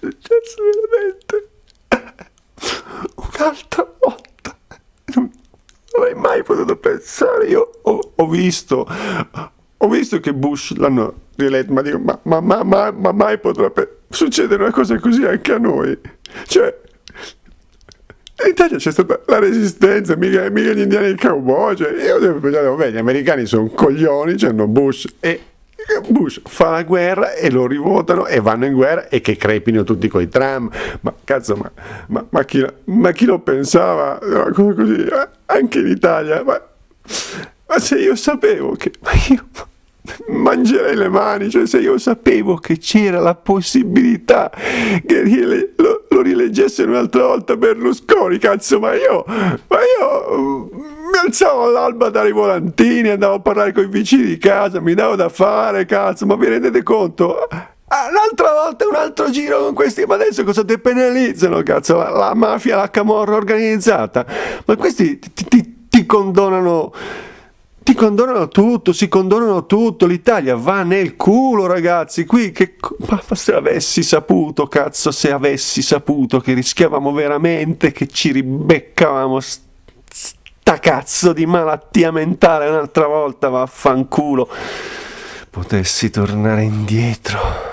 successo veramente un'altra volta. Non avrei mai potuto pensare. Io ho, ho visto, ho visto che Bush l'hanno rieletto, ma dico, ma, ma, ma, ma, ma mai potrà succedere una cosa così anche a noi? Cioè, in Italia c'è stata la resistenza, mica, mica gli indiani e i cowboy, cioè, io devo pensare, oh, vabbè, gli americani sono coglioni, c'hanno cioè Bush e Bush fa la guerra e lo rivotano e vanno in guerra e che crepino tutti coi tram. Ma cazzo, ma, ma, ma, chi, ma chi, lo pensava? Cosa così, anche in Italia. Ma, se io sapevo che... Ma io mangerei le mani, cioè se io sapevo che c'era la possibilità che lo, lo rileggessero un'altra volta Berlusconi, cazzo, ma io, ma io mi alzavo all'alba dai volantini, andavo a parlare con i vicini di casa, mi davo da fare, cazzo, ma vi rendete conto? Ah, un'altra volta un altro giro con questi, ma adesso cosa ti penalizzano, cazzo? La, la mafia, la camorra organizzata. Ma questi ti, ti, ti condonano ti condonano tutto, si condonano tutto, l'Italia va nel culo ragazzi, qui che... Ma se avessi saputo, cazzo, se avessi saputo che rischiavamo veramente, che ci ribeccavamo cazzo di malattia mentale un'altra volta, vaffanculo, potessi tornare indietro.